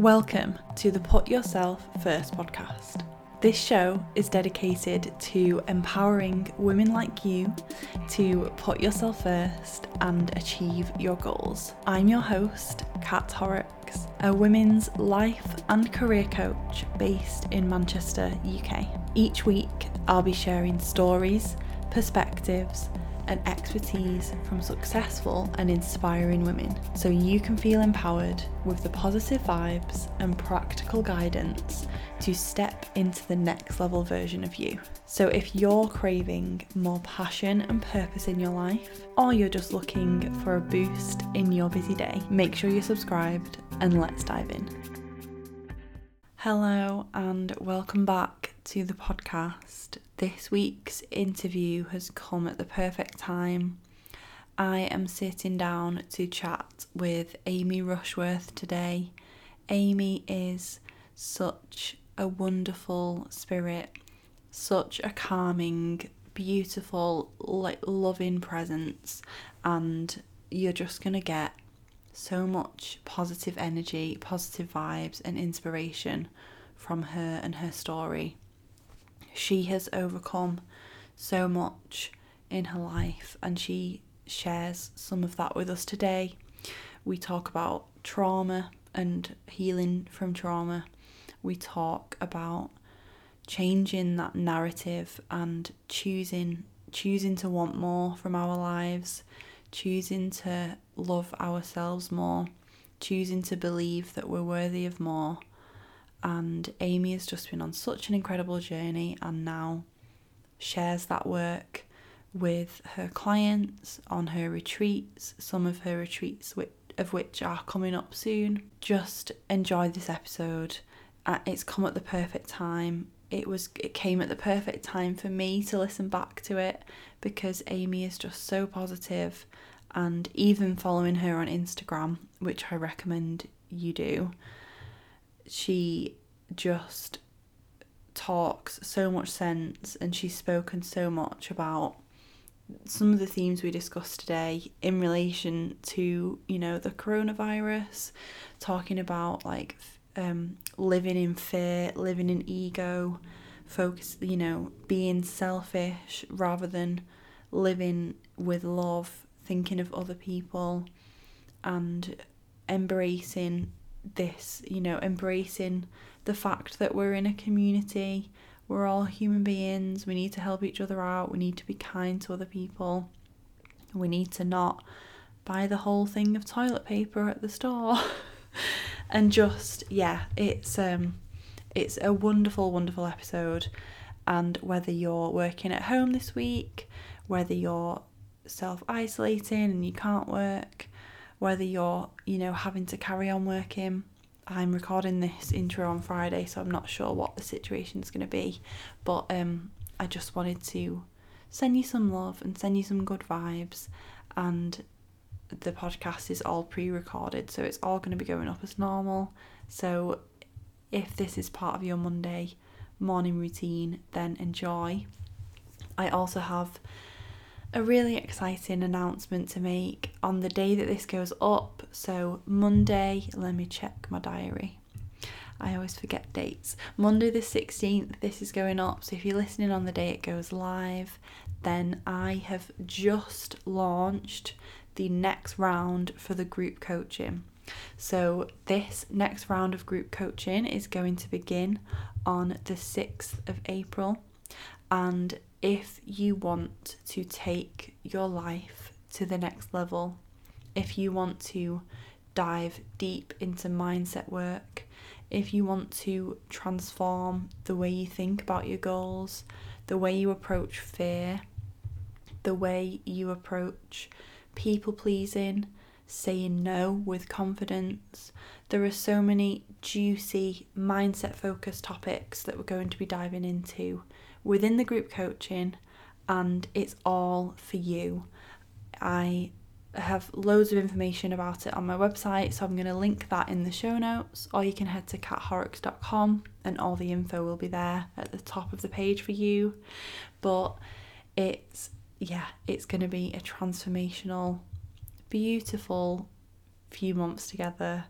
Welcome to the Put Yourself First podcast. This show is dedicated to empowering women like you to put yourself first and achieve your goals. I'm your host, Kat Horrocks, a women's life and career coach based in Manchester, UK. Each week, I'll be sharing stories, perspectives, and expertise from successful and inspiring women so you can feel empowered with the positive vibes and practical guidance to step into the next level version of you. So, if you're craving more passion and purpose in your life, or you're just looking for a boost in your busy day, make sure you're subscribed and let's dive in. Hello, and welcome back to the podcast. This week's interview has come at the perfect time. I am sitting down to chat with Amy Rushworth today. Amy is such a wonderful spirit, such a calming, beautiful, like loving presence, and you're just gonna get so much positive energy, positive vibes, and inspiration from her and her story. She has overcome so much in her life and she shares some of that with us today. We talk about trauma and healing from trauma. We talk about changing that narrative and choosing choosing to want more from our lives, choosing to love ourselves more, choosing to believe that we're worthy of more, and Amy has just been on such an incredible journey and now shares that work with her clients on her retreats, some of her retreats of which are coming up soon. Just enjoy this episode. Uh, it's come at the perfect time. It was it came at the perfect time for me to listen back to it because Amy is just so positive and even following her on Instagram, which I recommend you do she just talks so much sense and she's spoken so much about some of the themes we discussed today in relation to you know the coronavirus talking about like um living in fear living in ego focus you know being selfish rather than living with love thinking of other people and embracing this, you know, embracing the fact that we're in a community, we're all human beings, we need to help each other out, we need to be kind to other people, we need to not buy the whole thing of toilet paper at the store. and just yeah, it's um it's a wonderful, wonderful episode. And whether you're working at home this week, whether you're self isolating and you can't work, whether you're, you know, having to carry on working. I'm recording this intro on Friday, so I'm not sure what the situation is going to be, but um, I just wanted to send you some love and send you some good vibes. And the podcast is all pre recorded, so it's all going to be going up as normal. So if this is part of your Monday morning routine, then enjoy. I also have a really exciting announcement to make on the day that this goes up. So, Monday, let me check my diary. I always forget dates. Monday, the 16th, this is going up. So, if you're listening on the day it goes live, then I have just launched the next round for the group coaching. So, this next round of group coaching is going to begin on the 6th of April, and if you want to take your life to the next level, if you want to dive deep into mindset work, if you want to transform the way you think about your goals, the way you approach fear, the way you approach people pleasing, saying no with confidence. There are so many juicy mindset focused topics that we're going to be diving into within the group coaching, and it's all for you. I have loads of information about it on my website, so I'm going to link that in the show notes, or you can head to kathorrocks.com and all the info will be there at the top of the page for you. But it's, yeah, it's going to be a transformational, beautiful few months together.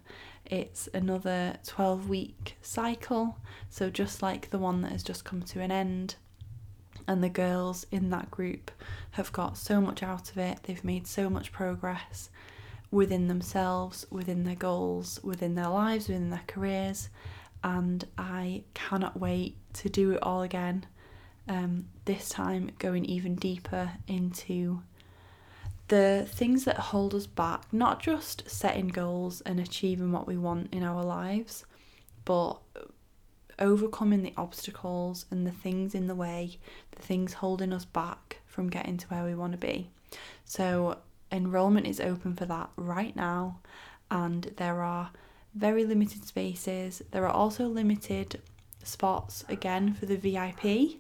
it's another 12 week cycle, so just like the one that has just come to an end. And the girls in that group have got so much out of it, they've made so much progress within themselves, within their goals, within their lives, within their careers. And I cannot wait to do it all again. Um, this time, going even deeper into the things that hold us back, not just setting goals and achieving what we want in our lives, but overcoming the obstacles and the things in the way, the things holding us back from getting to where we want to be. So, enrolment is open for that right now, and there are very limited spaces. There are also limited spots again for the VIP.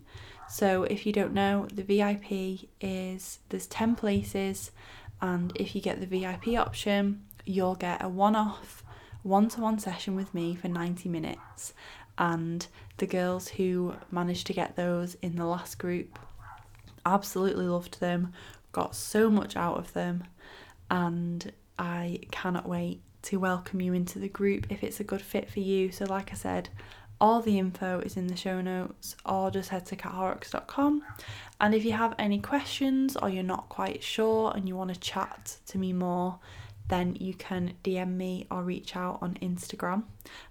So if you don't know, the VIP is there's 10 places and if you get the VIP option, you'll get a one-off one-to-one session with me for 90 minutes and the girls who managed to get those in the last group absolutely loved them, got so much out of them and I cannot wait to welcome you into the group if it's a good fit for you. So like I said, all the info is in the show notes, or just head to kathorrocks.com. And if you have any questions or you're not quite sure and you want to chat to me more, then you can DM me or reach out on Instagram.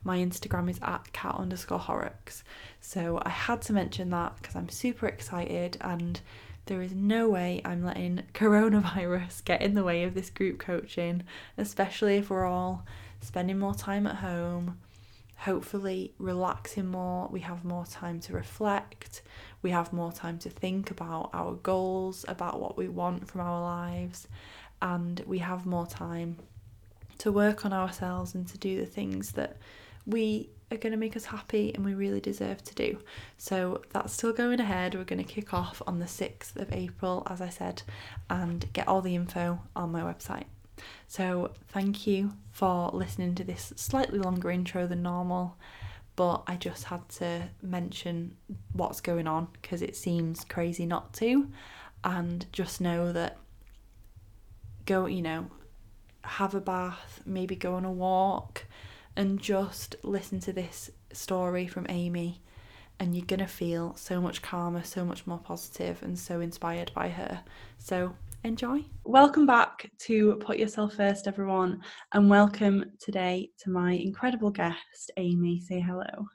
My Instagram is at cat underscore horrocks. So I had to mention that because I'm super excited and there is no way I'm letting coronavirus get in the way of this group coaching, especially if we're all spending more time at home hopefully relaxing more, we have more time to reflect, we have more time to think about our goals, about what we want from our lives, and we have more time to work on ourselves and to do the things that we are going to make us happy and we really deserve to do. So that's still going ahead. We're going to kick off on the 6th of April, as I said, and get all the info on my website. So, thank you for listening to this slightly longer intro than normal, but I just had to mention what's going on because it seems crazy not to. And just know that go, you know, have a bath, maybe go on a walk, and just listen to this story from Amy. And you're gonna feel so much calmer, so much more positive, and so inspired by her. So, enjoy. Welcome back to Put Yourself First, everyone, and welcome today to my incredible guest, Amy. Say hello.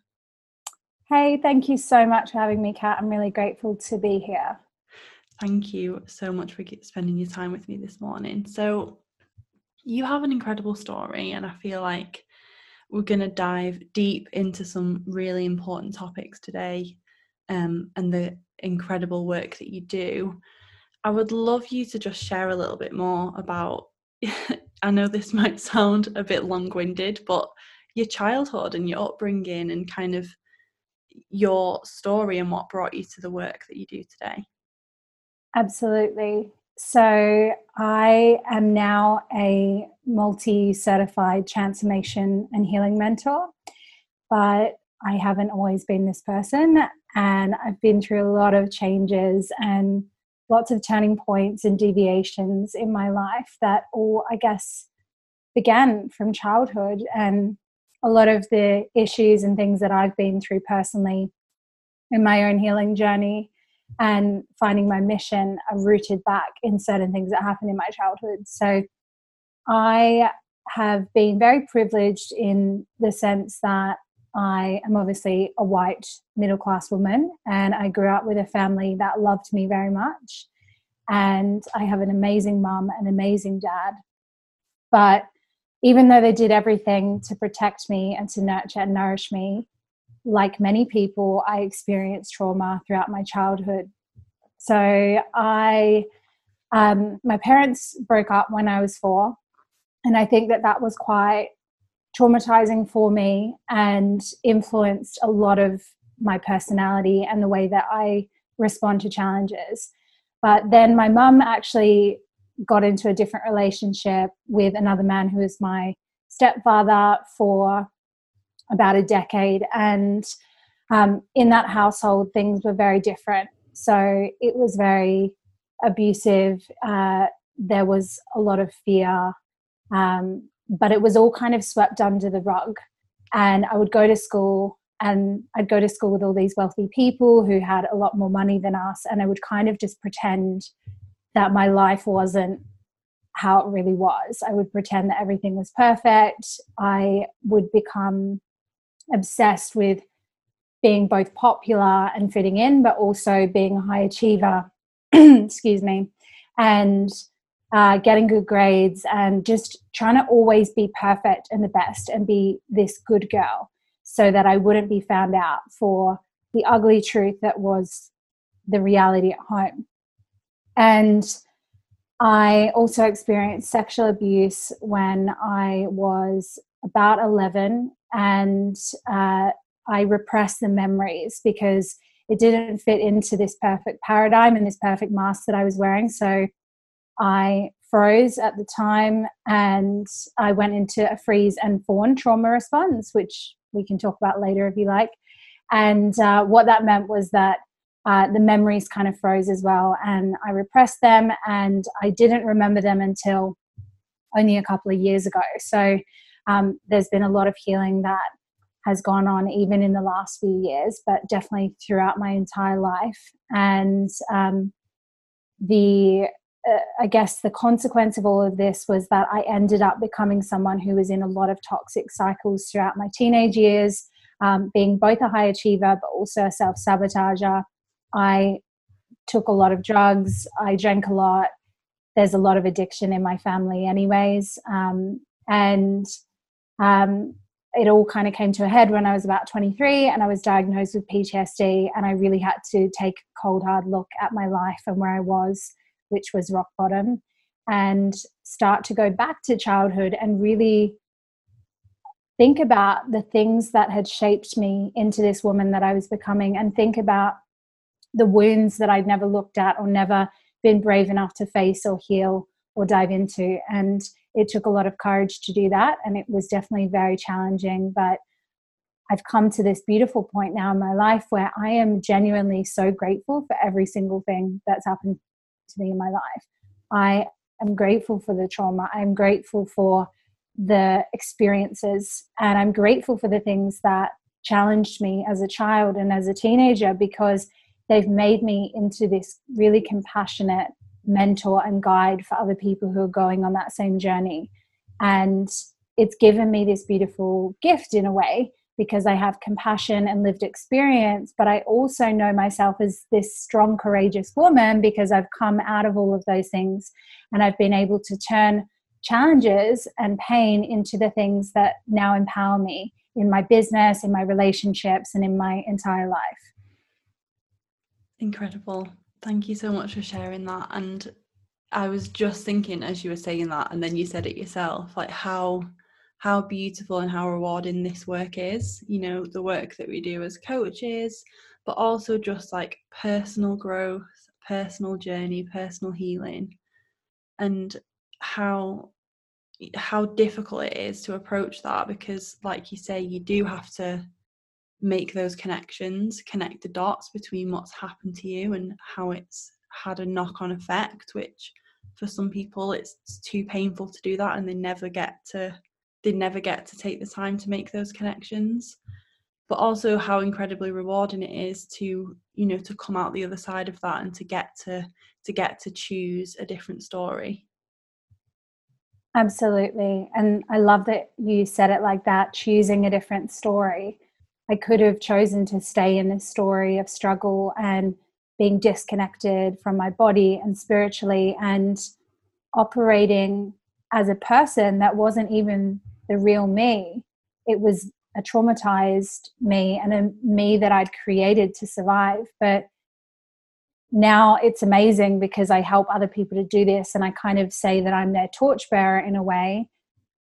Hey, thank you so much for having me, Kat. I'm really grateful to be here. Thank you so much for spending your time with me this morning. So, you have an incredible story, and I feel like we're going to dive deep into some really important topics today um, and the incredible work that you do. I would love you to just share a little bit more about. I know this might sound a bit long winded, but your childhood and your upbringing and kind of your story and what brought you to the work that you do today. Absolutely. So, I am now a multi certified transformation and healing mentor, but I haven't always been this person. And I've been through a lot of changes and lots of turning points and deviations in my life that all, I guess, began from childhood. And a lot of the issues and things that I've been through personally in my own healing journey and finding my mission are rooted back in certain things that happened in my childhood. So I have been very privileged in the sense that I am obviously a white middle class woman, and I grew up with a family that loved me very much. And I have an amazing mum, an amazing dad. But even though they did everything to protect me and to nurture and nourish me, like many people, I experienced trauma throughout my childhood. So I, um, my parents broke up when I was four, and I think that that was quite traumatizing for me and influenced a lot of my personality and the way that I respond to challenges. But then my mum actually got into a different relationship with another man who was my stepfather for about a decade. And um, in that household, things were very different. So it was very abusive. Uh, there was a lot of fear. Um, but it was all kind of swept under the rug. And I would go to school and I'd go to school with all these wealthy people who had a lot more money than us. And I would kind of just pretend that my life wasn't how it really was. I would pretend that everything was perfect. I would become obsessed with being both popular and fitting in, but also being a high achiever. excuse me. And uh, getting good grades and just trying to always be perfect and the best and be this good girl so that I wouldn't be found out for the ugly truth that was the reality at home. And I also experienced sexual abuse when I was about 11, and uh, I repressed the memories because it didn't fit into this perfect paradigm and this perfect mask that I was wearing. So I froze at the time and I went into a freeze and fawn trauma response, which we can talk about later if you like. And uh, what that meant was that uh, the memories kind of froze as well, and I repressed them, and I didn't remember them until only a couple of years ago. So um, there's been a lot of healing that has gone on even in the last few years, but definitely throughout my entire life. And um, the uh, I guess the consequence of all of this was that I ended up becoming someone who was in a lot of toxic cycles throughout my teenage years, um, being both a high achiever but also a self sabotager. I took a lot of drugs, I drank a lot. There's a lot of addiction in my family, anyways. Um, and um, it all kind of came to a head when I was about 23 and I was diagnosed with PTSD. And I really had to take a cold, hard look at my life and where I was which was rock bottom, and start to go back to childhood and really think about the things that had shaped me into this woman that I was becoming and think about the wounds that I'd never looked at or never been brave enough to face or heal or dive into. And it took a lot of courage to do that. And it was definitely very challenging. But I've come to this beautiful point now in my life where I am genuinely so grateful for every single thing that's happened to me in my life. I am grateful for the trauma. I'm grateful for the experiences and I'm grateful for the things that challenged me as a child and as a teenager because they've made me into this really compassionate mentor and guide for other people who are going on that same journey. And it's given me this beautiful gift in a way because I have compassion and lived experience, but I also know myself as this strong, courageous woman because I've come out of all of those things and I've been able to turn challenges and pain into the things that now empower me in my business, in my relationships, and in my entire life. Incredible. Thank you so much for sharing that. And I was just thinking as you were saying that, and then you said it yourself, like how how beautiful and how rewarding this work is you know the work that we do as coaches but also just like personal growth personal journey personal healing and how how difficult it is to approach that because like you say you do have to make those connections connect the dots between what's happened to you and how it's had a knock-on effect which for some people it's too painful to do that and they never get to they never get to take the time to make those connections. But also how incredibly rewarding it is to you know to come out the other side of that and to get to to get to choose a different story. Absolutely. And i love that you said it like that choosing a different story i could have chosen to stay in this story of struggle and being disconnected from my body and spiritually and operating as a person that wasn't even the real me. It was a traumatized me and a me that I'd created to survive. But now it's amazing because I help other people to do this and I kind of say that I'm their torchbearer in a way.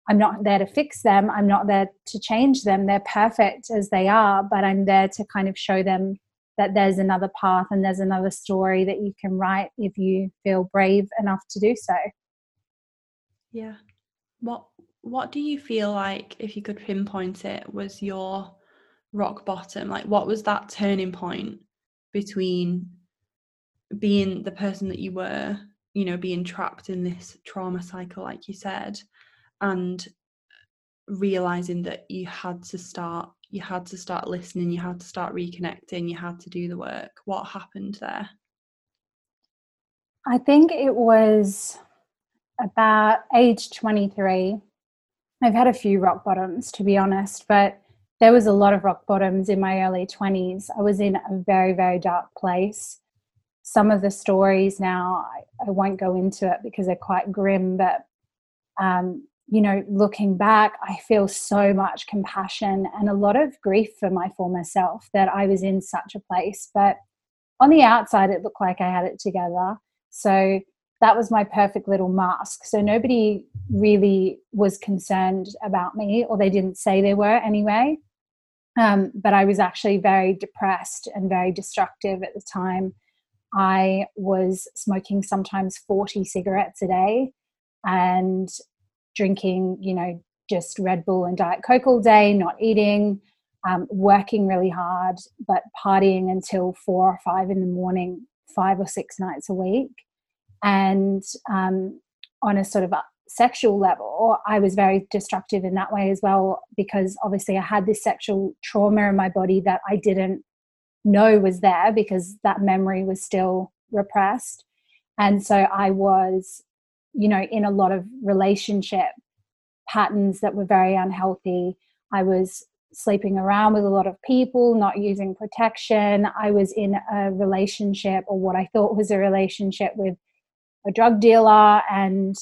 I'm not there to fix them, I'm not there to change them. They're perfect as they are, but I'm there to kind of show them that there's another path and there's another story that you can write if you feel brave enough to do so. Yeah. What what do you feel like if you could pinpoint it was your rock bottom like what was that turning point between being the person that you were you know being trapped in this trauma cycle like you said and realizing that you had to start you had to start listening you had to start reconnecting you had to do the work. What happened there? I think it was about age 23 i've had a few rock bottoms to be honest but there was a lot of rock bottoms in my early 20s i was in a very very dark place. Some of the stories now I, I won't go into it because they're quite grim but um, you know, looking back, I feel so much compassion and a lot of grief for my former self that I was in such a place. But on the outside, it looked like I had it together. So that was my perfect little mask. So nobody really was concerned about me, or they didn't say they were anyway. Um, but I was actually very depressed and very destructive at the time. I was smoking sometimes 40 cigarettes a day and drinking, you know, just Red Bull and Diet Coke all day, not eating, um, working really hard, but partying until four or five in the morning, five or six nights a week. And um, on a sort of sexual level, I was very destructive in that way as well, because obviously I had this sexual trauma in my body that I didn't know was there because that memory was still repressed. And so I was you know, in a lot of relationship patterns that were very unhealthy. I was sleeping around with a lot of people, not using protection. I was in a relationship, or what I thought was a relationship, with a drug dealer, and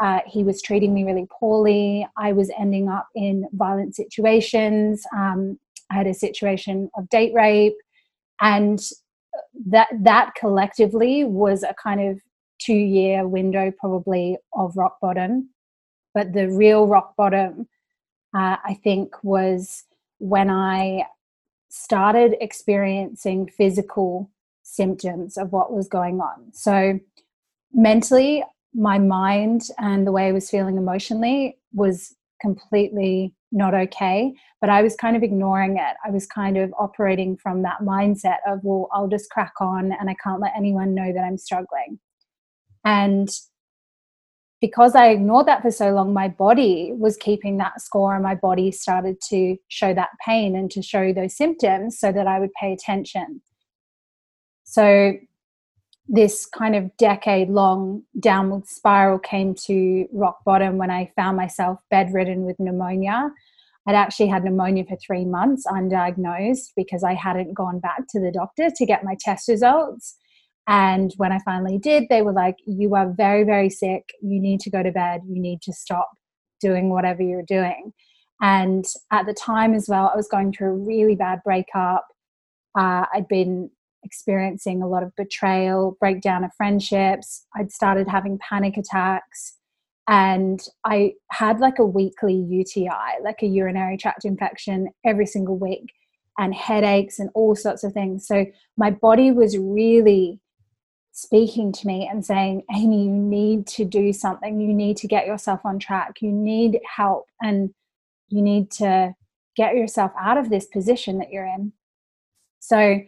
uh, he was treating me really poorly. I was ending up in violent situations. Um, I had a situation of date rape, and that that collectively was a kind of two year window probably of rock bottom. But the real rock bottom, uh, I think, was when I started experiencing physical symptoms of what was going on. So, mentally, my mind and the way I was feeling emotionally was completely not okay, but I was kind of ignoring it. I was kind of operating from that mindset of, well, I'll just crack on and I can't let anyone know that I'm struggling. And because I ignored that for so long, my body was keeping that score, and my body started to show that pain and to show those symptoms so that I would pay attention. So, this kind of decade long downward spiral came to rock bottom when I found myself bedridden with pneumonia. I'd actually had pneumonia for three months, undiagnosed, because I hadn't gone back to the doctor to get my test results. And when I finally did, they were like, You are very, very sick. You need to go to bed. You need to stop doing whatever you're doing. And at the time as well, I was going through a really bad breakup. Uh, I'd been experiencing a lot of betrayal, breakdown of friendships. I'd started having panic attacks. And I had like a weekly UTI, like a urinary tract infection, every single week, and headaches and all sorts of things. So my body was really speaking to me and saying, Amy, you need to do something. You need to get yourself on track. You need help and you need to get yourself out of this position that you're in. So,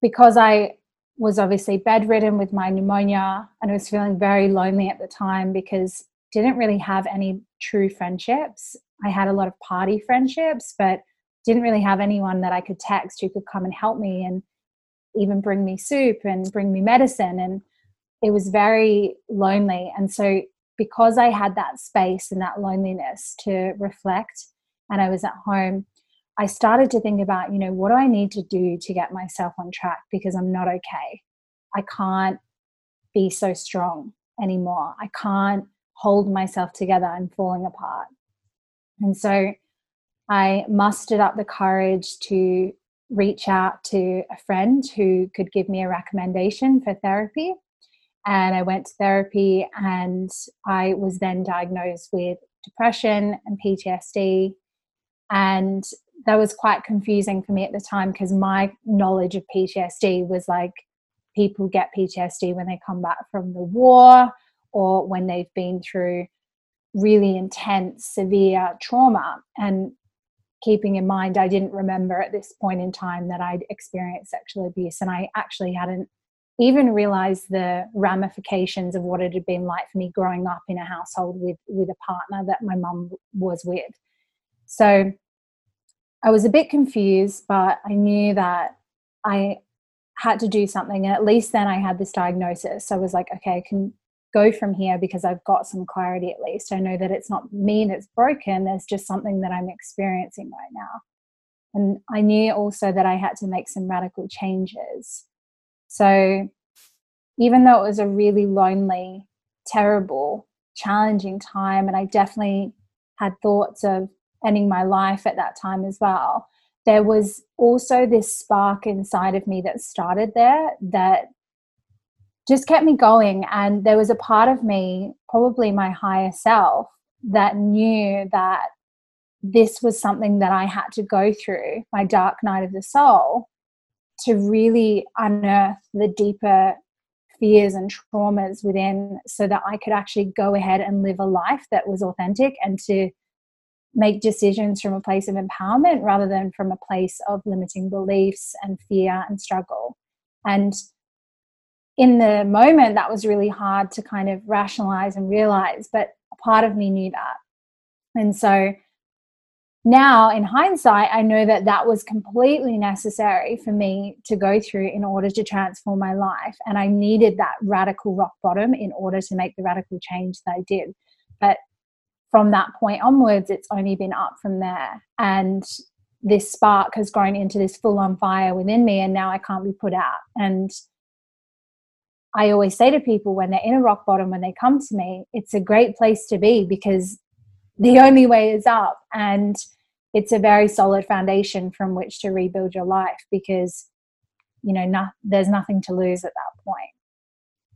because I was obviously bedridden with my pneumonia and I was feeling very lonely at the time because didn't really have any true friendships. I had a lot of party friendships, but didn't really have anyone that I could text who could come and help me and even bring me soup and bring me medicine and it was very lonely. And so because i had that space and that loneliness to reflect and i was at home i started to think about you know what do i need to do to get myself on track? Because i'm not okay. I can't be so strong anymore. I can't hold myself together. I'm falling apart. And so i mustered up the courage to reach out to a friend who could give me a recommendation for therapy. And I went to therapy, and I was then diagnosed with depression and PTSD. And that was quite confusing for me at the time because my knowledge of PTSD was like people get PTSD when they come back from the war or when they've been through really intense, severe trauma. And keeping in mind I didn't remember at this point in time that I'd experienced sexual abuse and I actually hadn't even realized the ramifications of what it had been like for me growing up in a household with with a partner that my mum was with. So I was a bit confused, but I knew that I had to do something. And at least then I had this diagnosis. So I was like, okay, I can go from here because I've got some clarity at least. I know that it's not me that's broken, there's just something that I'm experiencing right now. And I knew also that I had to make some radical changes. So even though it was a really lonely, terrible, challenging time, and I definitely had thoughts of ending my life at that time as well, there was also this spark inside of me that started there that just kept me going. And there was a part of me, probably my higher self, that knew that this was something that I had to go through, my dark night of the soul, to really unearth the deeper fears and traumas within so that I could actually go ahead and live a life that was authentic and to make decisions from a place of empowerment rather than from a place of limiting beliefs and fear and struggle. And in the moment, that was really hard to kind of rationalize and realize, but part of me knew that. And so now, in hindsight, I know that that was completely necessary for me to go through in order to transform my life. And I needed that radical rock bottom in order to make the radical change that I did. But from that point onwards, it's only been up from there. And this spark has grown into this full on fire within me, and now I can't be put out. And I always say to people when they're in a rock bottom, when they come to me, it's a great place to be because the only way is up. And it's a very solid foundation from which to rebuild your life because, you know, no, there's nothing to lose at that point.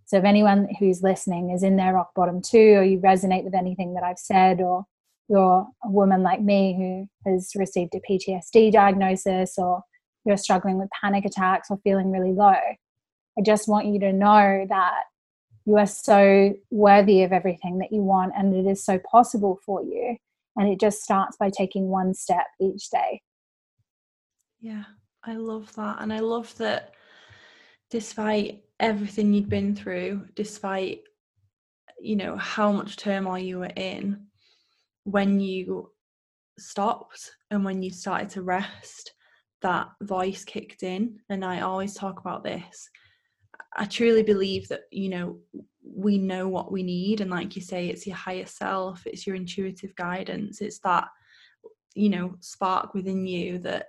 So if anyone who's listening is in their rock bottom too, or you resonate with anything that I've said, or you're a woman like me who has received a PTSD diagnosis, or you're struggling with panic attacks or feeling really low, I just want you to know that you are so worthy of everything that you want and it is so possible for you. And it just starts by taking one step each day. Yeah, I love that. And I love that despite everything you'd been through, despite you know how much turmoil you were in, when you stopped and when you started to rest, that voice kicked in. And I always talk about this. I truly believe that, you know, we know what we need. And like you say, it's your higher self, it's your intuitive guidance, it's that, you know, spark within you that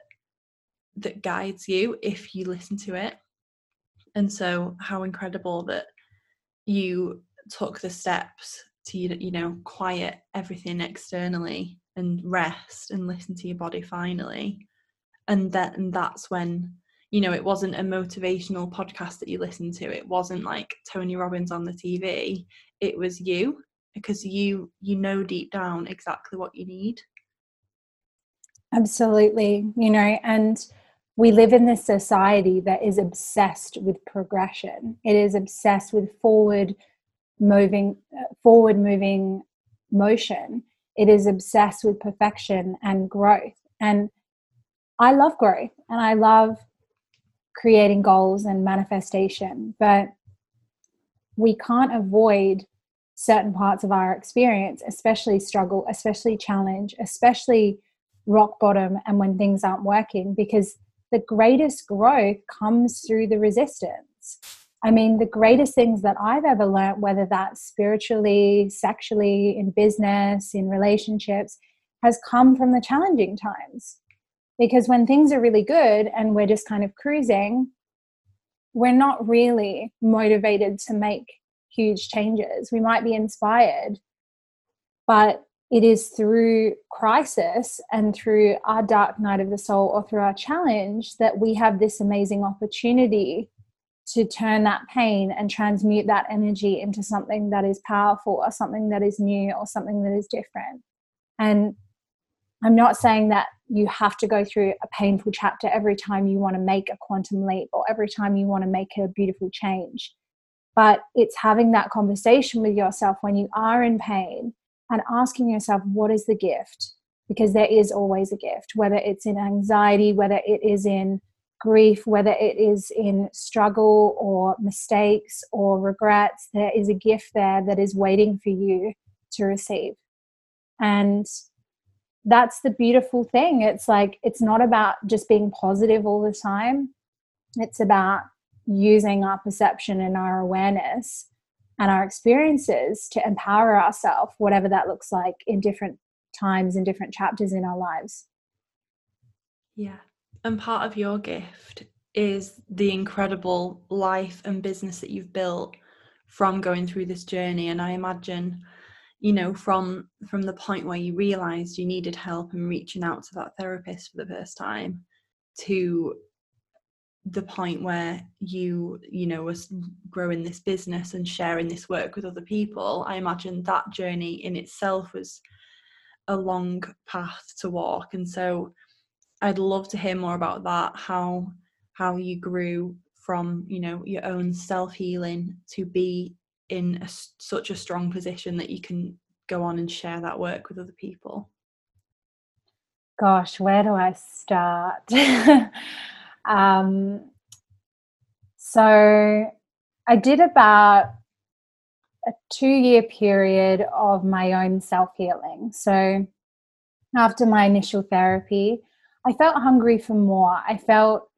that guides you if you listen to it and so how incredible that you took the steps to you know quiet everything externally and rest and listen to your body finally and that and that's when you know it wasn't a motivational podcast that you listened to. It wasn't like tony robbins on the tv it was you because you you know deep down exactly what you need. Absolutely you know and we live in this society that is obsessed with progression. It is obsessed with forward moving forward moving motion. It is obsessed with perfection and growth. And i love growth and i love creating goals and manifestation but we can't avoid certain parts of our experience especially struggle especially challenge especially rock bottom and when things aren't working because the greatest growth comes through the resistance. I mean, the greatest things that I've ever learned, whether that's spiritually, sexually, in business, in relationships, has come from the challenging times. Because when things are really good and we're just kind of cruising, we're not really motivated to make huge changes. We might be inspired, but it is through crisis and through our dark night of the soul or through our challenge that we have this amazing opportunity to turn that pain and transmute that energy into something that is powerful or something that is new or something that is different. And I'm not saying that you have to go through a painful chapter every time you want to make a quantum leap or every time you want to make a beautiful change. But it's having that conversation with yourself when you are in pain and asking yourself, what is the gift? Because there is always a gift, whether it's in anxiety, whether it is in grief, whether it is in struggle or mistakes or regrets, there is a gift there that is waiting for you to receive. And that's the beautiful thing. It's like, it's not about just being positive all the time, it's about using our perception and our awareness and our experiences to empower ourselves, whatever that looks like in different times and different chapters in our lives. Yeah. And part of your gift is the incredible life and business that you've built from going through this journey. And I imagine, you know, from from the point where you realized you needed help and reaching out to that therapist for the first time to the point where you you know was growing this business and sharing this work with other people i imagine that journey in itself was a long path to walk. And so i'd love to hear more about that how how you grew from you know your own self healing to be in a, such a strong position that you can go on and share that work with other people gosh where do i start Um, so I did about a two year period of my own self healing. So after my initial therapy, I felt hungry for more. I felt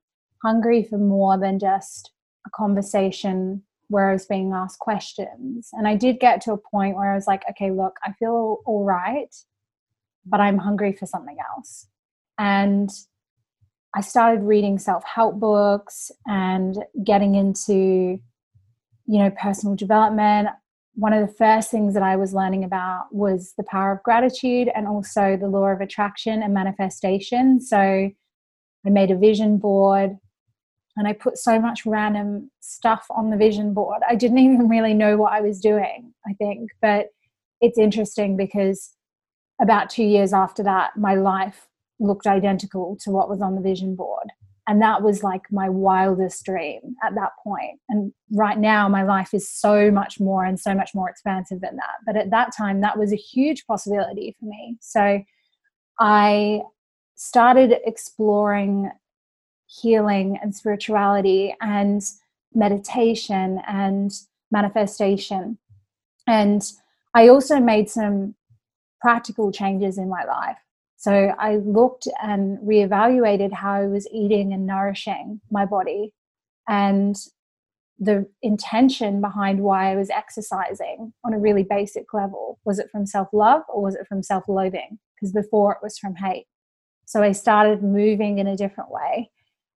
hungry for more than just a conversation where I was being asked questions. And I did get to a point where I was like, okay, look, I feel all right, but I'm hungry for something else. And I started reading self-help books and getting into you know personal development one of the first things that I was learning about was the power of gratitude and also the law of attraction and manifestation. So I made a vision board and I put so much random stuff on the vision board. I didn't even really know what I was doing, I think. But it's interesting because about two years after that, my life looked identical to what was on the vision board. And that was like my wildest dream at that point. And right now, my life is so much more and so much more expansive than that. But at that time, that was a huge possibility for me. So I started exploring healing and spirituality and meditation and manifestation. And I also made some practical changes in my life. So I looked and reevaluated how I was eating and nourishing my body and the intention behind why I was exercising on a really basic level. Was it from self love or was it from self loathing? Because before it was from hate. So I started moving in a different way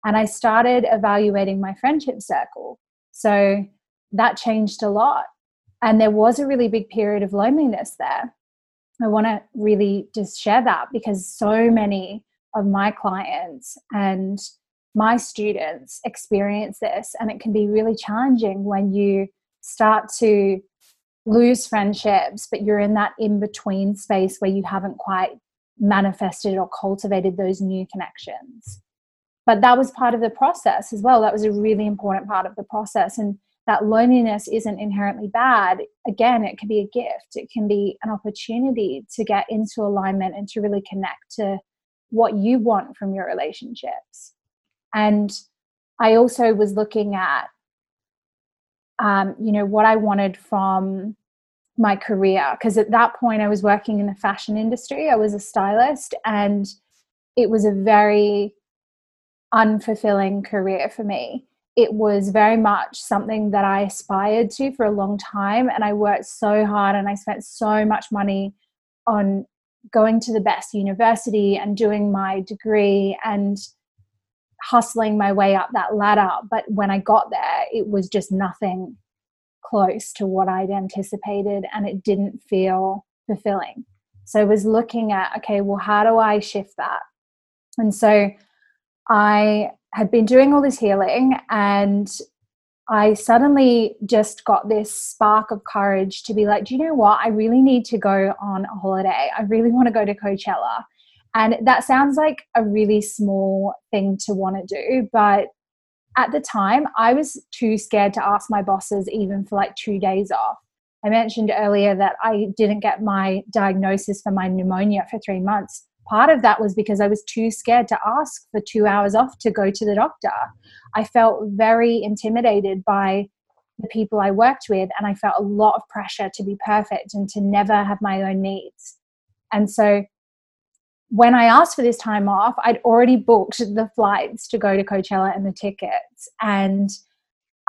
and I started evaluating my friendship circle. So that changed a lot. And there was a really big period of loneliness there. I want to really just share that because so many of my clients and my students experience this, and it can be really challenging when you start to lose friendships, but you're in that in between space where you haven't quite manifested or cultivated those new connections. But that was part of the process as well. That was a really important part of the process. And that loneliness isn't inherently bad. Again, it can be a gift, it can be an opportunity to get into alignment and to really connect to what you want from your relationships. And I also was looking at, um, you know, what I wanted from my career because at that point I was working in the fashion industry. I was a stylist, and it was a very unfulfilling career for me it was very much something that I aspired to for a long time. And I worked so hard and I spent so much money on going to the best university and doing my degree and hustling my way up that ladder. But when I got there, it was just nothing close to what I'd anticipated and it didn't feel fulfilling. So I was looking at, okay, well, how do I shift that? And so I had been doing all this healing and I suddenly just got this spark of courage to be like, do you know what? I really need to go on a holiday. I really want to go to Coachella. And that sounds like a really small thing to want to do. But at the time, I was too scared to ask my bosses even for like two days off. I mentioned earlier that I didn't get my diagnosis for my pneumonia for three months part of that was because I was too scared to ask for two hours off to go to the doctor. I felt very intimidated by the people I worked with, and I felt a lot of pressure to be perfect and to never have my own needs. And so when I asked for this time off, I'd already booked the flights to go to Coachella and the tickets. And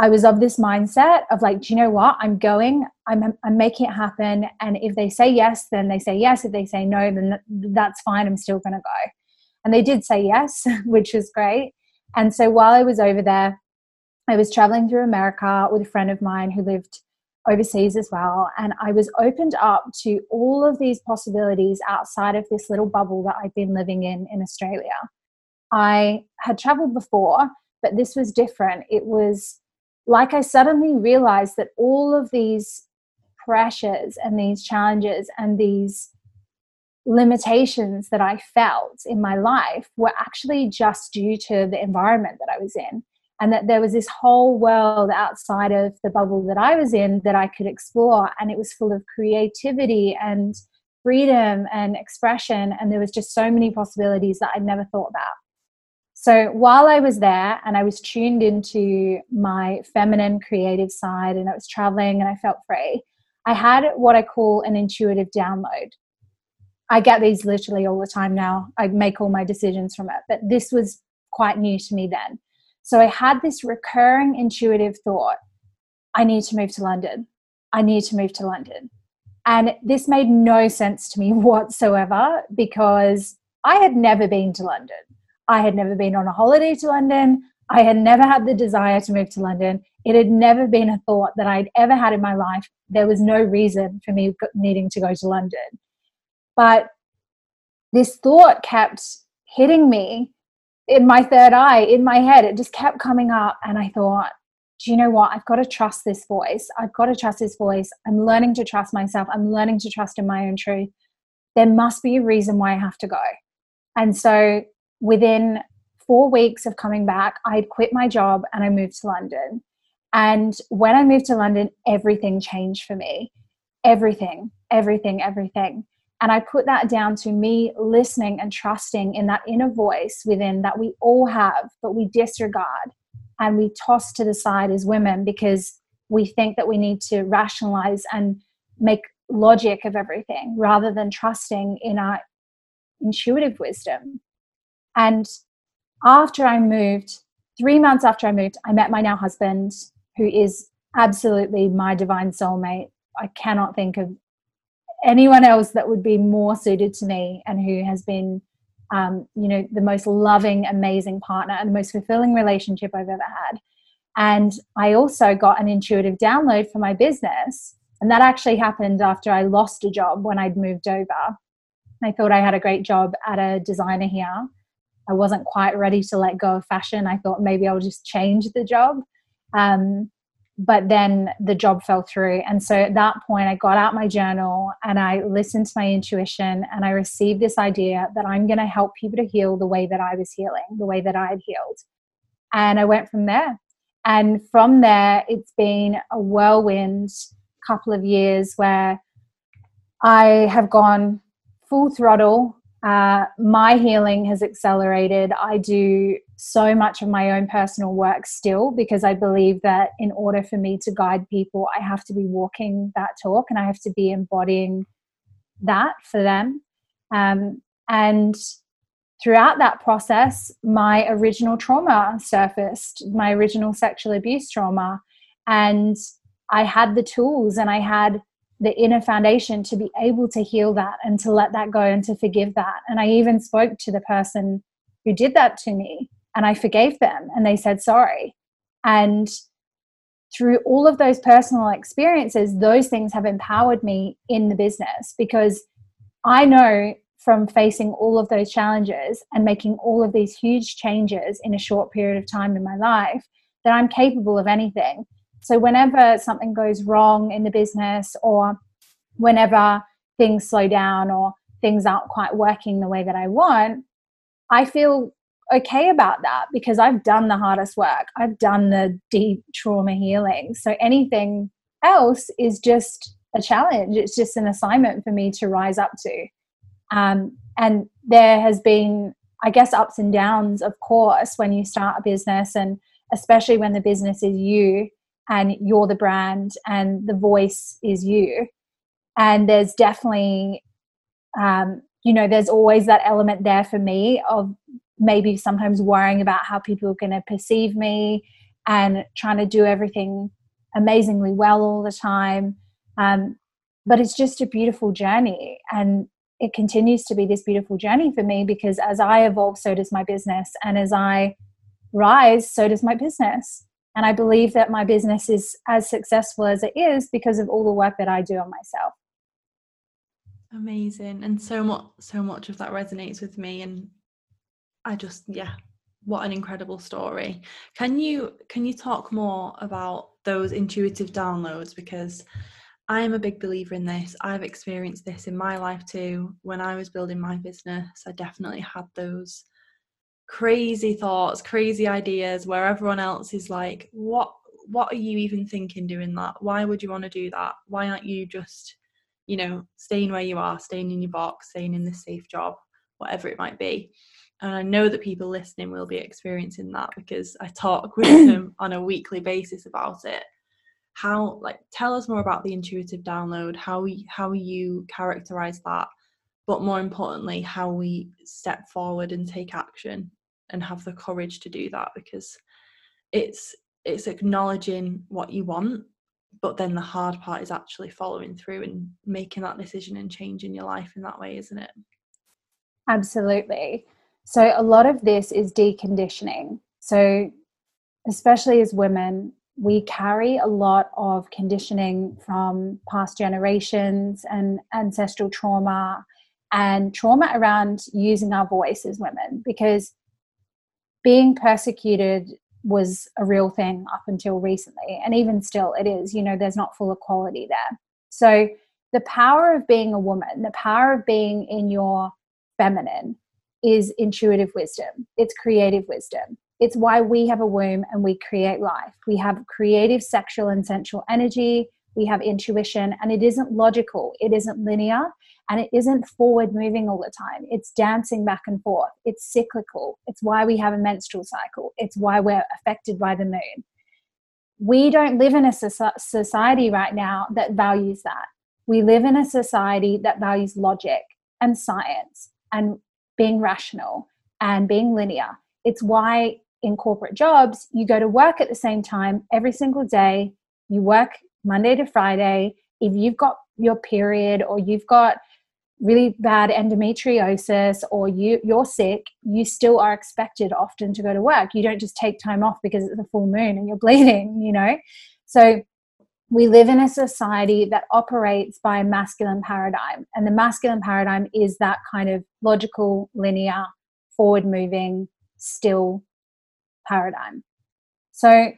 I was of this mindset of like, do you know what? I'm going, I'm, I'm making it happen. And if they say yes, then they say yes. If they say no, then that's fine. I'm still going to go. And they did say yes, which was great. And so while I was over there, I was traveling through America with a friend of mine who lived overseas as well. And I was opened up to all of these possibilities outside of this little bubble that I'd been living in in Australia. I had traveled before, but this was different. It was like I suddenly realized that all of these pressures and these challenges and these limitations that I felt in my life were actually just due to the environment that I was in. And that there was this whole world outside of the bubble that I was in that I could explore. And it was full of creativity and freedom and expression. And there was just so many possibilities that I'd never thought about. So while I was there and I was tuned into my feminine creative side and I was traveling and I felt free, I had what I call an intuitive download. I get these literally all the time now. I make all my decisions from it, but this was quite new to me then. So I had this recurring intuitive thought I need to move to London. I need to move to London. And this made no sense to me whatsoever because I had never been to London. I had never been on a holiday to London. I had never had the desire to move to London. It had never been a thought that I'd ever had in my life. There was no reason for me needing to go to London. But this thought kept hitting me in my third eye, in my head. It just kept coming up. And I thought, do you know what? I've got to trust this voice. I've got to trust this voice. I'm learning to trust myself. I'm learning to trust in my own truth. There must be a reason why I have to go. And so within four weeks of coming back, I'd quit my job and I moved to London. And when I moved to London, everything changed for me. Everything, everything, everything. And I put that down to me listening and trusting in that inner voice within that we all have, but we disregard and we toss to the side as women because we think that we need to rationalize and make logic of everything rather than trusting in our intuitive wisdom. And after I moved, three months after I moved, I met my now husband, who is absolutely my divine soulmate. I cannot think of anyone else that would be more suited to me and who has been, um, you know, the most loving, amazing partner and the most fulfilling relationship I've ever had. And I also got an intuitive download for my business. And that actually happened after I lost a job when I'd moved over. I thought I had a great job at a designer here. I wasn't quite ready to let go of fashion. I thought maybe I'll just change the job. Um, but then the job fell through. And so at that point, I got out my journal and I listened to my intuition and I received this idea that I'm going to help people to heal the way that I was healing, the way that I had healed. And I went from there. And from there, it's been a whirlwind couple of years where I have gone full throttle uh, my healing has accelerated. I do so much of my own personal work still because I believe that in order for me to guide people, I have to be walking that talk and I have to be embodying that for them. Um, and throughout that process, my original trauma surfaced, my original sexual abuse trauma. And I had the tools and I had the inner foundation to be able to heal that and to let that go and to forgive that. And I even spoke to the person who did that to me and I forgave them and they said sorry. And through all of those personal experiences, those things have empowered me in the business because I know from facing all of those challenges and making all of these huge changes in a short period of time in my life that I'm capable of anything. So whenever something goes wrong in the business or whenever things slow down or things aren't quite working the way that I want, I feel okay about that because I've done the hardest work. I've done the deep trauma healing. So anything else is just a challenge. It's just an assignment for me to rise up to. Um, and there has been, I guess, ups and downs, of course, when you start a business, and especially when the business is you and you're the brand and the voice is you. And there's definitely, um, you know, there's always that element there for me of maybe sometimes worrying about how people are going to perceive me and trying to do everything amazingly well all the time. Um, but it's just a beautiful journey. And it continues to be this beautiful journey for me because as I evolve, so does my business. And as I rise, so does my business. And I believe that my business is as successful as it is because of all the work that I do on myself. Amazing. And so much so much of that resonates with me and I just yeah, what an incredible story. Can you can you talk more about those intuitive downloads because I am a big believer in this. I've experienced this in my life too. When I was building my business, I definitely had those crazy thoughts, crazy ideas where everyone else is like, what what are you even thinking doing that? Why would you want to do that? Why aren't you just, you know, staying where you are, staying in your box, staying in this safe job, whatever it might be? And I know that people listening will be experiencing that because I talk with them on a weekly basis about it. How like tell us more about the intuitive download, how we how you characterize that, but more importantly, how we step forward and take action and have the courage to do that because it's it's acknowledging what you want but then the hard part is actually following through and making that decision and changing your life in that way isn't it? Absolutely. So a lot of this is deconditioning. So especially as women we carry a lot of conditioning from past generations and ancestral trauma and trauma around using our voice as women because being persecuted was a real thing up until recently and even still it is you know there's not full equality there. So the power of being a woman the power of being in your feminine is intuitive wisdom it's creative wisdom. It's why we have a womb and we create life. We have creative sexual and sensual energy we have intuition and it isn't logical it isn't linear and it isn't forward moving all the time. It's dancing back and forth. It's cyclical. It's why we have a menstrual cycle. It's why we're affected by the moon. We don't live in a society right now that values that. We live in a society that values logic and science and being rational and being linear. It's why in corporate jobs, you go to work at the same time every single day. You work Monday to Friday. If you've got your period or you've got really bad endometriosis or you you're sick you still are expected often to go to work you don't just take time off because it's a full moon and you're bleeding you know so we live in a society that operates by a masculine paradigm and the masculine paradigm is that kind of logical linear forward moving still paradigm so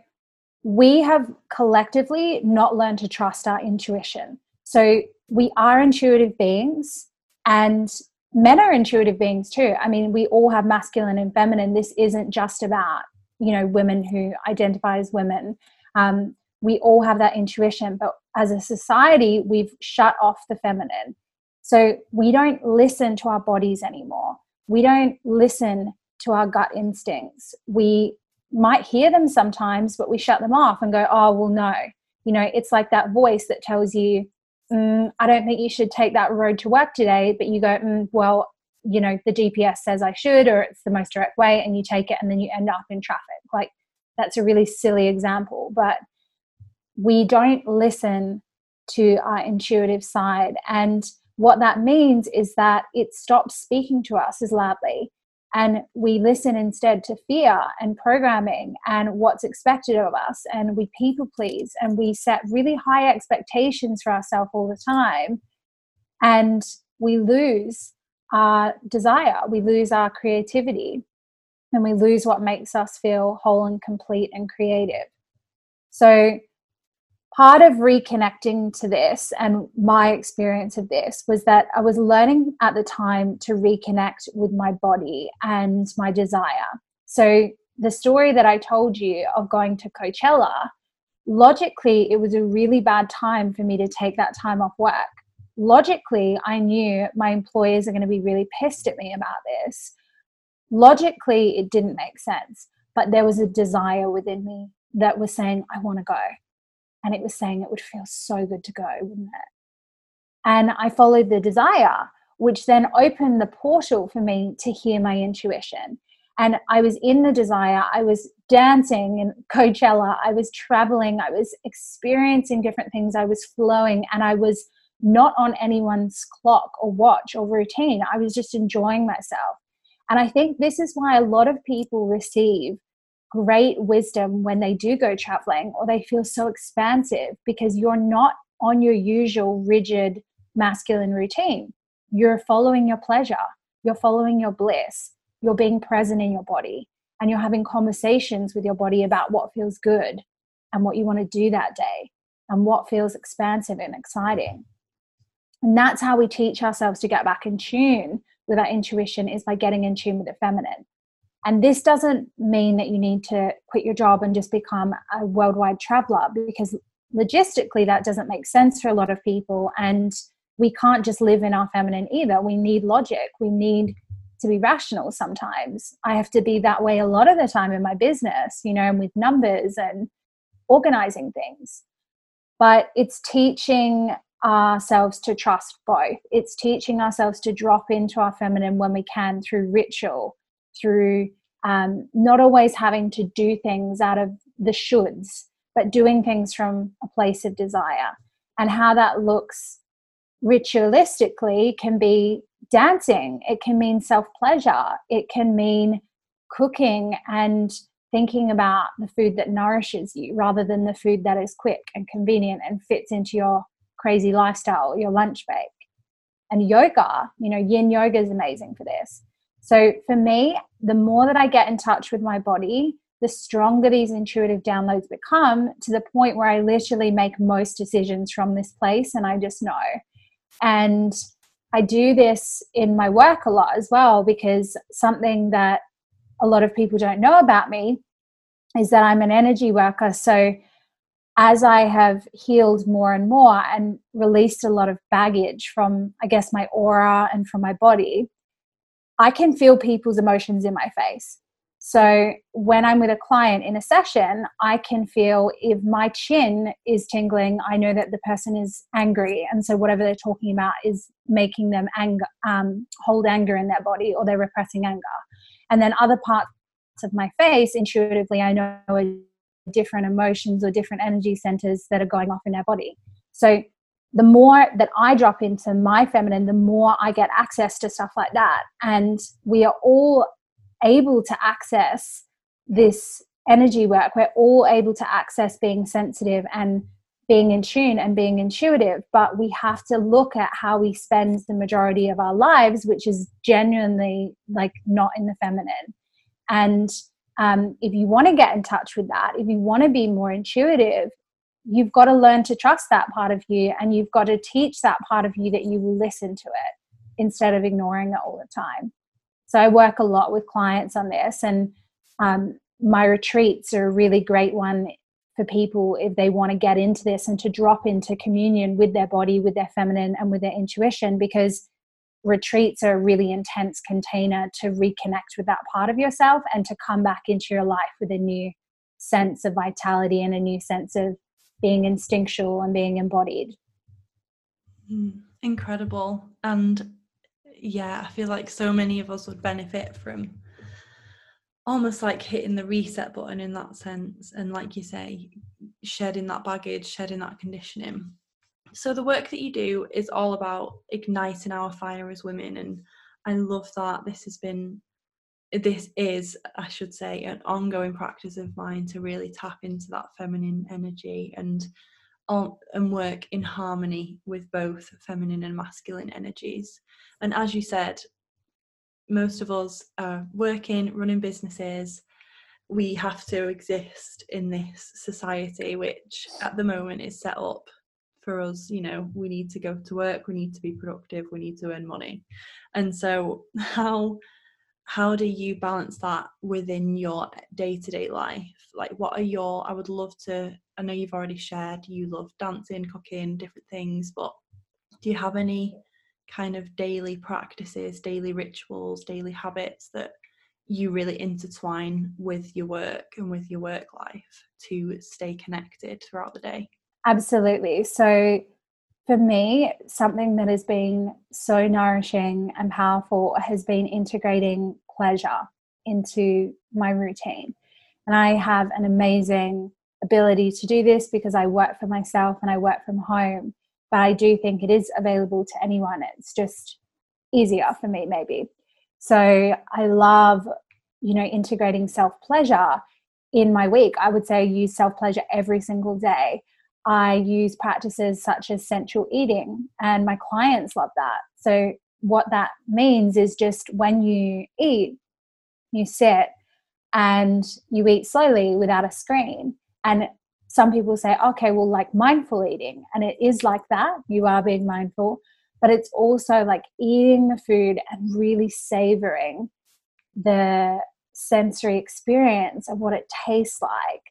we have collectively not learned to trust our intuition so we are intuitive beings and men are intuitive beings too. I mean, we all have masculine and feminine. This isn't just about, you know, women who identify as women. Um, we all have that intuition, but as a society, we've shut off the feminine. So we don't listen to our bodies anymore. We don't listen to our gut instincts. We might hear them sometimes, but we shut them off and go, oh, well, no. You know, it's like that voice that tells you, mm, I don't think you should take that road to work today, but you go, mm, well, you know, the GPS says I should, or it's the most direct way, and you take it, and then you end up in traffic. Like, that's a really silly example, but we don't listen to our intuitive side. And what that means is that it stops speaking to us as loudly and we listen instead to fear and programming and what's expected of us and we people please and we set really high expectations for ourselves all the time and we lose our desire we lose our creativity and we lose what makes us feel whole and complete and creative. So part of reconnecting to this and my experience of this was that I was learning at the time to reconnect with my body and my desire. So, the story that I told you of going to Coachella, logically, it was a really bad time for me to take that time off work. logically, I knew my employers are going to be really pissed at me about this. Logically, it didn't make sense, but there was a desire within me that was saying, I want to go. And it was saying it would feel so good to go, wouldn't it? And I followed the desire, which then opened the portal for me to hear my intuition. And I was in the desire, I was dancing in Coachella, I was traveling, I was experiencing different things, I was flowing, and I was not on anyone's clock or watch or routine. I was just enjoying myself. And I think this is why a lot of people receive great wisdom when they do go traveling or they feel so expansive because you're not on your usual rigid masculine routine. You're following your pleasure, you're following your bliss, you're being present in your body, and you're having conversations with your body about what feels good and what you want to do that day and what feels expansive and exciting. And that's how we teach ourselves to get back in tune with our intuition is by getting in tune with the feminine. And this doesn't mean that you need to quit your job and just become a worldwide traveler because logistically that doesn't make sense for a lot of people. And we can't just live in our feminine either. We need logic. We need to be rational sometimes. I have to be that way a lot of the time in my business, you know, and with numbers and organizing things. But it's teaching ourselves to trust both. It's teaching ourselves to drop into our feminine when we can through ritual, through um, not always having to do things out of the shoulds, but doing things from a place of desire. And how that looks ritualistically can be dancing, it can mean self pleasure, it can mean cooking and thinking about the food that nourishes you rather than the food that is quick and convenient and fits into your crazy lifestyle, your lunch break. And yoga, you know, yin yoga is amazing for this. So for me, the more that I get in touch with my body, the stronger these intuitive downloads become to the point where I literally make most decisions from this place and I just know. And I do this in my work a lot as well because something that a lot of people don't know about me is that I'm an energy worker. So as I have healed more and more and released a lot of baggage from, I guess, my aura and from my body, I can feel people's emotions in my face. So when I'm with a client in a session, I can feel if my chin is tingling, I know that the person is angry. And so whatever they're talking about is making them anger, um, hold anger in their body or they're repressing anger. And then other parts of my face, intuitively, I know different emotions or different energy centers that are going off in their body. So the more that I drop into my feminine, the more I get access to stuff like that. And we are all able to access this energy work. We're all able to access being sensitive and being in tune and being intuitive, but we have to look at how we spend the majority of our lives, which is genuinely like not in the feminine. And um, if you want to get in touch with that, if you want to be more intuitive, you've got to learn to trust that part of you and you've got to teach that part of you that you will listen to it instead of ignoring it all the time. So I work a lot with clients on this, and um, my retreats are a really great one for people if they want to get into this and to drop into communion with their body, with their feminine, and with their intuition because retreats are a really intense container to reconnect with that part of yourself and to come back into your life with a new sense of vitality and a new sense of being instinctual and being embodied. Mm, incredible. And yeah, I feel like so many of us would benefit from almost like hitting the reset button in that sense. And like you say, shedding that baggage, shedding that conditioning. So the work that you do is all about igniting our fire as women, and I love that this has been this is i should say an ongoing practice of mine to really tap into that feminine energy and and work in harmony with both feminine and masculine energies. And as you said most of us are working running businesses. We have to exist in this society which at the moment is set up for us you know we need to go to work we need to be productive we need to earn money. And so how how do you balance that within your day-to-day life like what are your i would love to i know you've already shared you love dancing cooking different things but do you have any kind of daily practices, daily rituals, daily habits that you really intertwine with your work and with your work life to stay connected throughout the day? Absolutely. So, for me, something that has been so nourishing and powerful has been integrating pleasure into my routine. And I have an amazing ability to do this because I work for myself and I work from home. But I do think it is available to anyone. It's just easier for me, maybe. So I love, you know, integrating self pleasure in my week. I would say I use self pleasure every single day. I use practices such as sensual eating, and my clients love that. So, what that means is just when you eat, you sit and you eat slowly without a screen. And some people say, okay, well, like mindful eating. And it is like that. You are being mindful but it's also like eating the food and really savoring the sensory experience of what it tastes like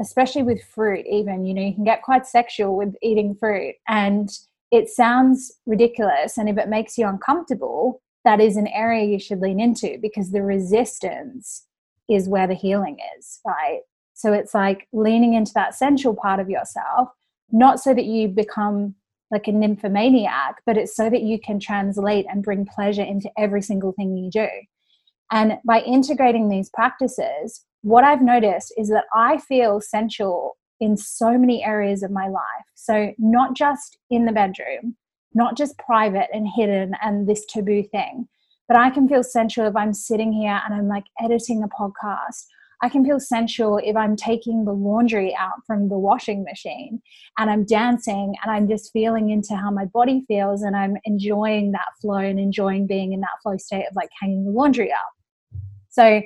especially with fruit even you know you can get quite sexual with eating fruit and it sounds ridiculous and if it makes you uncomfortable that is an area you should lean into because the resistance is where the healing is right so it's like leaning into that sensual part of yourself not so that you become like a nymphomaniac, but it's so that you can translate and bring pleasure into every single thing you do. And by integrating these practices, what I've noticed is that I feel sensual in so many areas of my life. So, not just in the bedroom, not just private and hidden and this taboo thing, but I can feel sensual if I'm sitting here and I'm like editing a podcast I can feel sensual if I'm taking the laundry out from the washing machine and I'm dancing and I'm just feeling into how my body feels and I'm enjoying that flow and enjoying being in that flow state of like hanging the laundry up. So,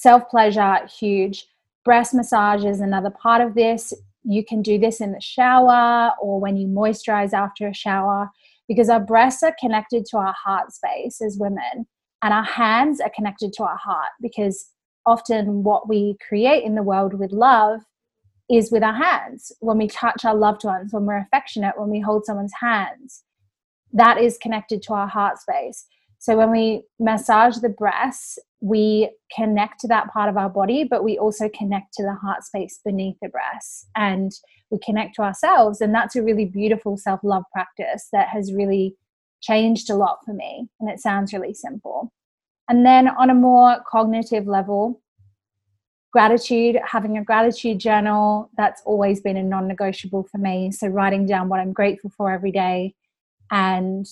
self pleasure, huge. Breast massage is another part of this. You can do this in the shower or when you moisturize after a shower because our breasts are connected to our heart space as women and our hands are connected to our heart because often what we create in the world with love is with our hands. When we touch our loved ones, when we're affectionate, when we hold someone's hands, that is connected to our heart space. So when we massage the breasts, we connect to that part of our body, but we also connect to the heart space beneath the breasts and we connect to ourselves. And that's a really beautiful self love practice that has really changed a lot for me. And it sounds really simple. And then on a more cognitive level, gratitude, having a gratitude journal, that's always been a non negotiable for me. So, writing down what I'm grateful for every day and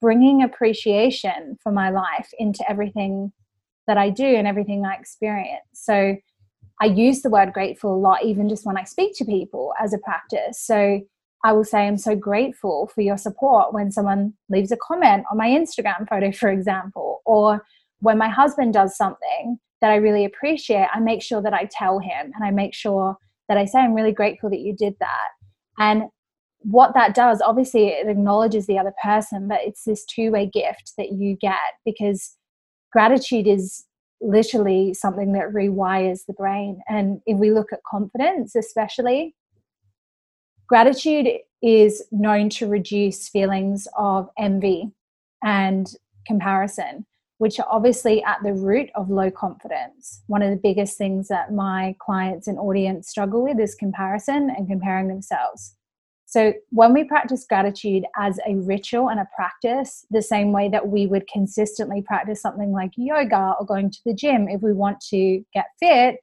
bringing appreciation for my life into everything that I do and everything I experience. So, I use the word grateful a lot, even just when I speak to people as a practice. So, I will say, I'm so grateful for your support when someone leaves a comment on my Instagram photo, for example, or when my husband does something that I really appreciate, I make sure that I tell him and I make sure that I say, I'm really grateful that you did that. And what that does, obviously, it acknowledges the other person, but it's this two way gift that you get because gratitude is literally something that rewires the brain. And if we look at confidence, especially, gratitude is known to reduce feelings of envy and comparison which are obviously at the root of low confidence. One of the biggest things that my clients and audience struggle with is comparison and comparing themselves. So, when we practice gratitude as a ritual and a practice, the same way that we would consistently practice something like yoga or going to the gym if we want to get fit,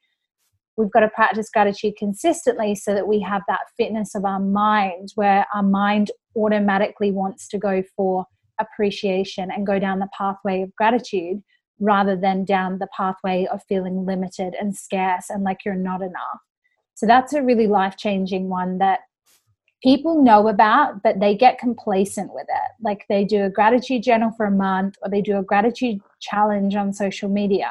we've got to practice gratitude consistently so that we have that fitness of our mind, where our mind automatically wants to go for appreciation and go down the pathway of gratitude rather than down the pathway of feeling limited and scarce and like you're not enough. So that's a really life changing one that people know about, but they get complacent with it. Like they do a gratitude journal for a month or they do a gratitude challenge on social media,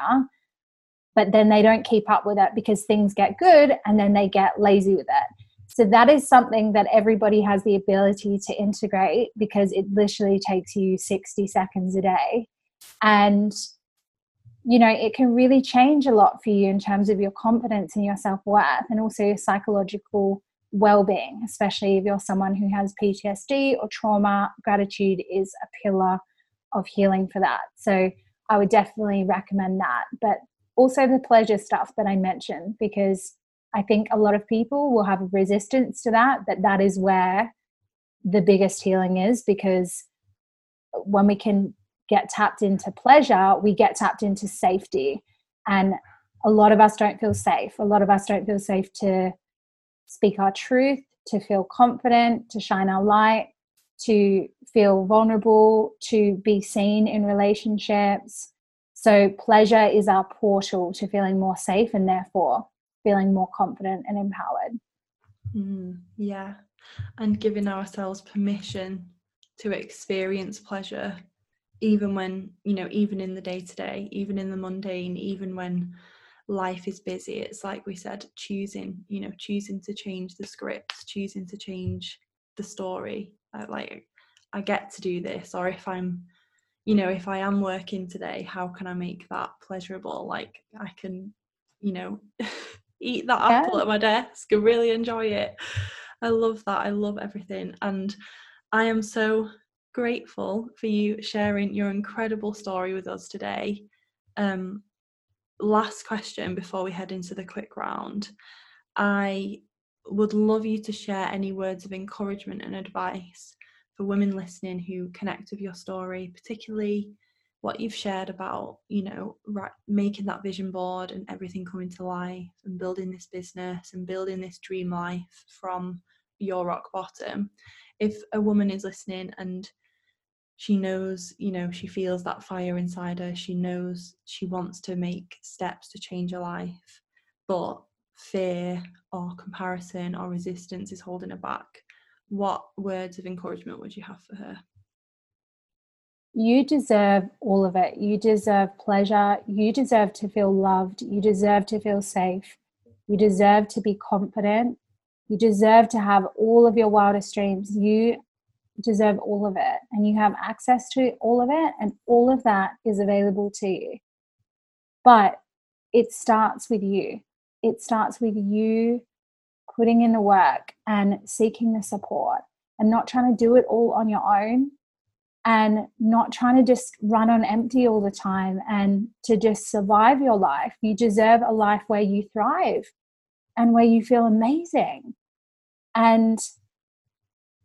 but then they don't keep up with it because things get good and then they get lazy with it. So that is something that everybody has the ability to integrate because it literally takes you 60 seconds a day. And you know, it can really change a lot for you in terms of your confidence and your self worth and also your psychological well-being especially if you're someone who has ptsd or trauma gratitude is a pillar of healing for that. So i would definitely recommend that. But also the pleasure stuff that i mentioned because i think a lot of people will have a resistance to that but that is where the biggest healing is because when we can get tapped into pleasure we get tapped into safety. And a lot of us don't feel safe. A lot of us don't feel safe to speak our truth, to feel confident, to shine our light, to feel vulnerable, to be seen in relationships. So, pleasure is our portal to feeling more safe and therefore feeling more confident and empowered. Mm, yeah. And giving ourselves permission to experience pleasure, even when, you know, even in the day to day, even in the mundane, even when life is busy. It's like we said choosing you know choosing to change the scripts choosing to change the story. Uh, like i get to do this or if i'm you know if i am working today how can i make that pleasurable? Like i can you know eat that yeah. apple at my desk and really enjoy it. I love that. I love everything. And i am so grateful for you sharing your incredible story with us today. Um, last question before we head into the quick round. I would love you to share any words of encouragement and advice for women listening who connect with your story, particularly what you've shared about, you know, right, making that vision board and everything coming to life and building this business and building this dream life from your rock bottom. If a woman is listening and she knows you know she feels that fire inside her she knows she wants to make steps to change her life but fear or comparison or resistance is holding her back. What words of encouragement would you have for her? You deserve all of it. You deserve pleasure. You deserve to feel loved. You deserve to feel safe. You deserve to be confident. You deserve to have all of your wildest dreams. You deserve all of it and you have access to all of it and all of that is available to you. But it starts with you. It starts with you putting in the work and seeking the support and not trying to do it all on your own and not trying to just run on empty all the time and to just survive your life. You deserve a life where you thrive and where you feel amazing. And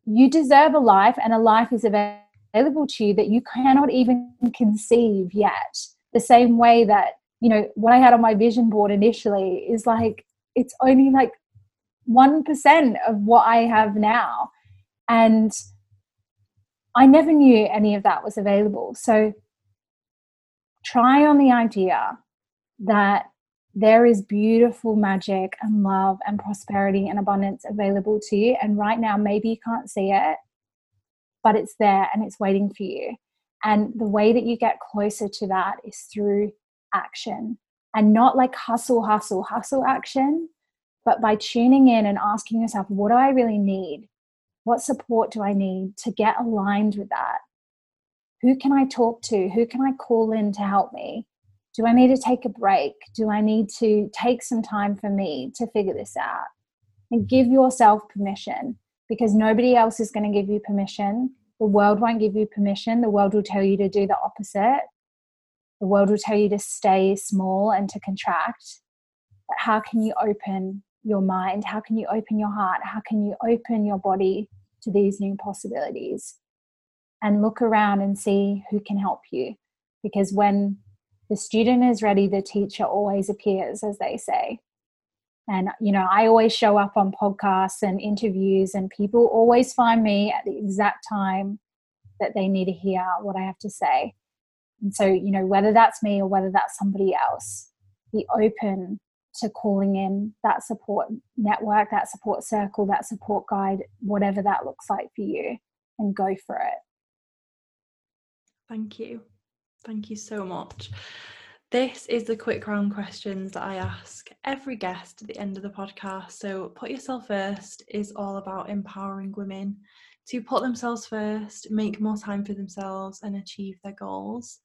you deserve a life and a life is available to you that you cannot even conceive yet. The same way that you know what i had on my vision board initially is like it's only like 1% of what i have now. And i never knew any of that was available. So try on the idea that there is beautiful magic and love and prosperity and abundance available to you. And right now, maybe you can't see it, but it's there and it's waiting for you. And the way that you get closer to that is through action and not like hustle, hustle, hustle action, but by tuning in and asking yourself, what do I really need? What support do I need to get aligned with that? Who can I talk to? Who can I call in to help me? Do I need to take a break? Do I need to take some time for me to figure this out? And give yourself permission because nobody else is going to give you permission. The world won't give you permission. The world will tell you to do the opposite. The world will tell you to stay small and to contract. But how can you open your mind? How can you open your heart? How can you open your body to these new possibilities? And look around and see who can help you. Because when the student is ready, the teacher always appears, as they say. And, you know, I always show up on podcasts and interviews, and people always find me at the exact time that they need to hear what I have to say. And so, you know, whether that's me or whether that's somebody else, be open to calling in that support network, that support circle, that support guide, whatever that looks like for you, and go for it. Thank you. Thank you so much. This is the quick round questions that I ask every guest at the end of the podcast. So, Put Yourself First is all about empowering women to put themselves first, make more time for themselves, and achieve their goals.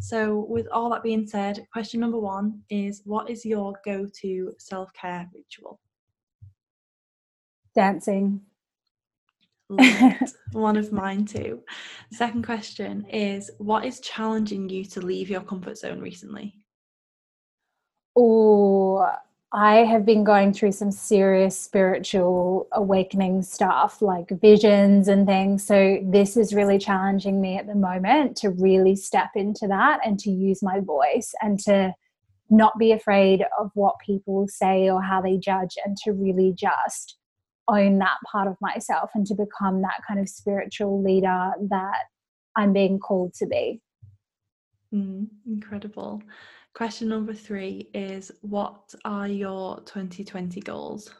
So, with all that being said, question number one is What is your go to self care ritual? Dancing. One of mine too. Second question is What is challenging you to leave your comfort zone recently? Oh, I have been going through some serious spiritual awakening stuff like visions and things. So, this is really challenging me at the moment to really step into that and to use my voice and to not be afraid of what people say or how they judge and to really just own that part of myself and to become that kind of spiritual leader that I'm being called to be. Mm, incredible. Question number three is What are your 2020 goals?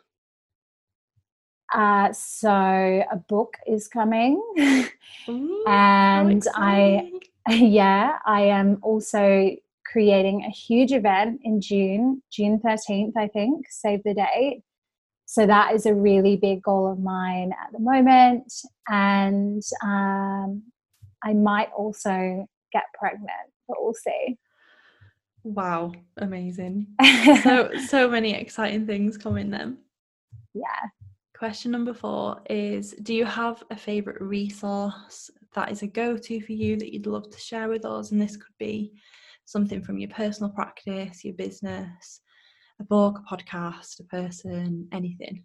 Uh, so a book is coming, Ooh, and I, yeah, I am also creating a huge event in June, June 13th, I think, save the date. So that is a really big goal of mine at the moment. And um, I might also get pregnant, but we'll see. Wow, amazing. so so many exciting things coming then. Yeah. Question number 4 is do you have a favorite resource that is a go-to for you that you'd love to share with us and this could be something from your personal practice, your business, a book, a podcast, a person, anything?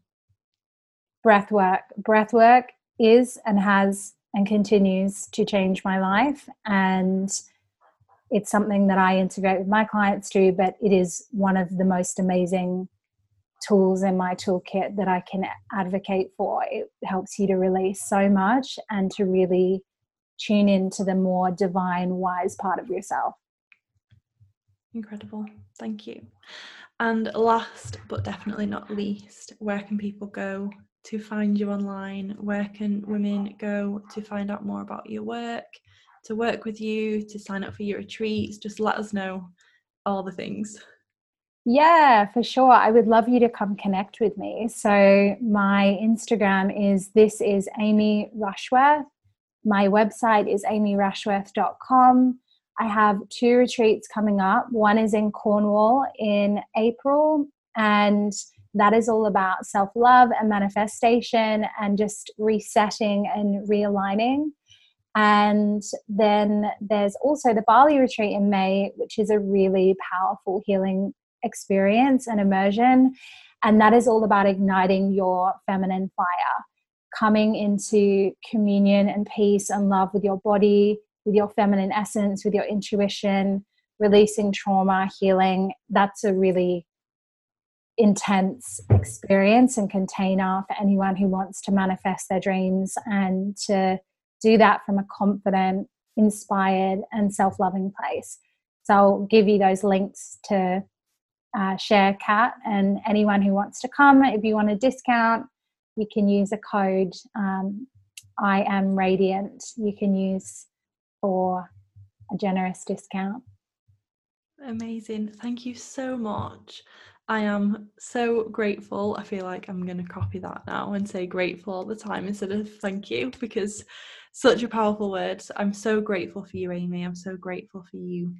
Breath work. Breath work is and has and continues to change my life and it's something that I integrate with my clients too, but it is one of the most amazing tools in my toolkit that I can advocate for. It helps you to release so much and to really tune into the more divine, wise part of yourself. Incredible. Thank you. And last but definitely not least, where can people go to find you online? Where can women go to find out more about your work? to work with you, to sign up for your retreats? Just let us know all the things. Yeah, for sure. I would love you to come connect with me. So my Instagram is this is Amy Rushworth. My website is amyrushworth.com. I have two retreats coming up. One is in Cornwall in April, and that is all about self love and manifestation and just resetting and realigning. And then there's also the Bali retreat in May, which is a really powerful healing experience and immersion. And that is all about igniting your feminine fire, coming into communion and peace and love with your body, with your feminine essence, with your intuition, releasing trauma, healing. That's a really intense experience and container for anyone who wants to manifest their dreams and to do that from a confident, inspired, and self loving place. So I'll give you those links to uh, share Kat and anyone who wants to come. If you want a discount, you can use a code um, I am radiant. You can use for a generous discount. Amazing. Thank you so much. I am so grateful. I feel like I'm going to copy that now and say grateful all the time instead of thank you because such a powerful word. I'm so grateful for you, Amy. I'm so grateful for you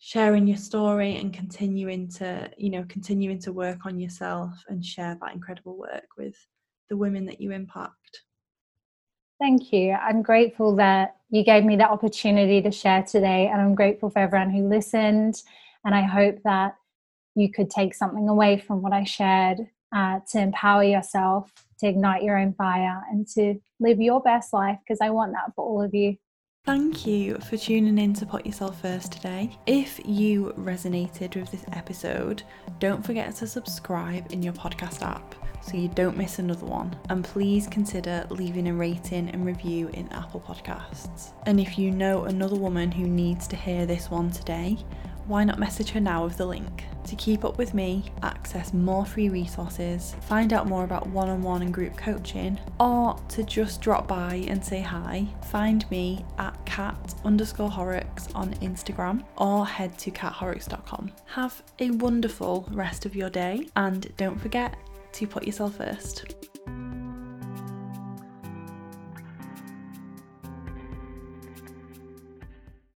sharing your story and continuing to, you know, continuing to work on yourself and share that incredible work with the women that you impact. Thank you. I'm grateful that you gave me the opportunity to share today, and I'm grateful for everyone who listened. And I hope that you could take something away from what I shared uh, to empower yourself, to ignite your own fire, and to live your best life because I want that for all of you. Thank you for tuning in to Put Yourself First today. If you resonated with this episode, don't forget to subscribe in your podcast app so you don't miss another one. And please consider leaving a rating and review in Apple Podcasts. And if you know another woman who needs to hear this one today, why not message her now with the link? To keep up with me, access more free resources, find out more about one on one and group coaching, or to just drop by and say hi, find me at kat underscore horrocks on Instagram or head to kathorrocks.com. Have a wonderful rest of your day and don't forget to put yourself first.